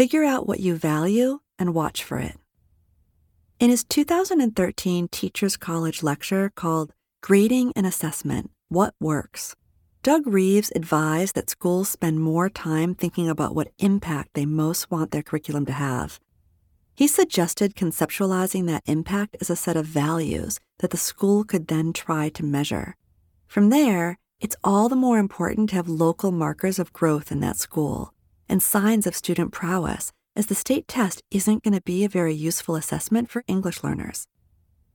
Figure out what you value and watch for it. In his 2013 Teachers College lecture called Grading and Assessment What Works, Doug Reeves advised that schools spend more time thinking about what impact they most want their curriculum to have. He suggested conceptualizing that impact as a set of values that the school could then try to measure. From there, it's all the more important to have local markers of growth in that school and signs of student prowess, as the state test isn't going to be a very useful assessment for English learners.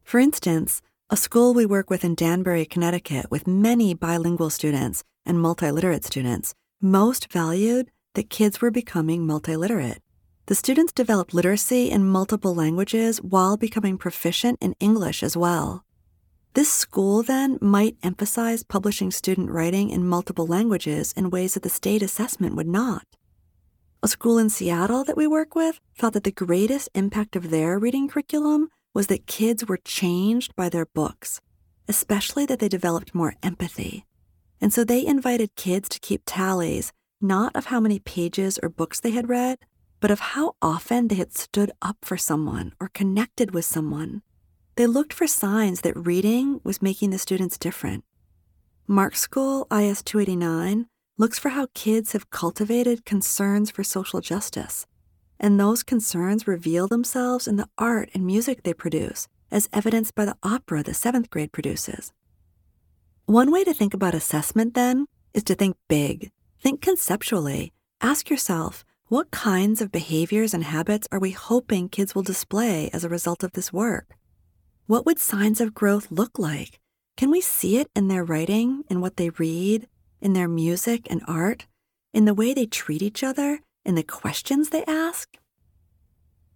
For instance, a school we work with in Danbury, Connecticut, with many bilingual students and multiliterate students, most valued that kids were becoming multiliterate. The students developed literacy in multiple languages while becoming proficient in English as well. This school then might emphasize publishing student writing in multiple languages in ways that the state assessment would not. A school in Seattle that we work with thought that the greatest impact of their reading curriculum was that kids were changed by their books, especially that they developed more empathy. And so they invited kids to keep tallies not of how many pages or books they had read, but of how often they had stood up for someone or connected with someone. They looked for signs that reading was making the students different. Mark School IS 289 looks for how kids have cultivated concerns for social justice and those concerns reveal themselves in the art and music they produce, as evidenced by the opera the seventh grade produces. One way to think about assessment, then, is to think big. Think conceptually. Ask yourself, what kinds of behaviors and habits are we hoping kids will display as a result of this work? What would signs of growth look like? Can we see it in their writing, in what they read, in their music and art, in the way they treat each other, in the questions they ask?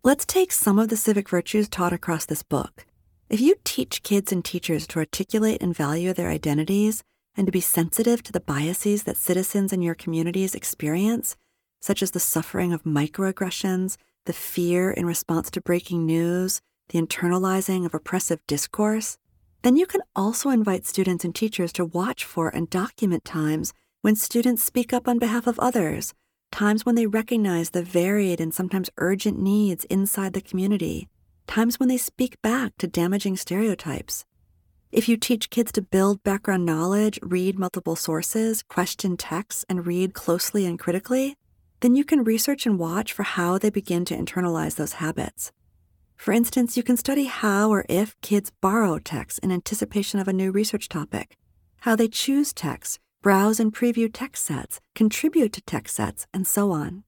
Let's take some of the civic virtues taught across this book. If you teach kids and teachers to articulate and value their identities and to be sensitive to the biases that citizens in your communities experience, such as the suffering of microaggressions, the fear in response to breaking news, the internalizing of oppressive discourse, then you can also invite students and teachers to watch for and document times when students speak up on behalf of others times when they recognize the varied and sometimes urgent needs inside the community, times when they speak back to damaging stereotypes. If you teach kids to build background knowledge, read multiple sources, question texts, and read closely and critically, then you can research and watch for how they begin to internalize those habits. For instance, you can study how or if kids borrow texts in anticipation of a new research topic, how they choose texts, browse and preview text sets, contribute to text sets, and so on.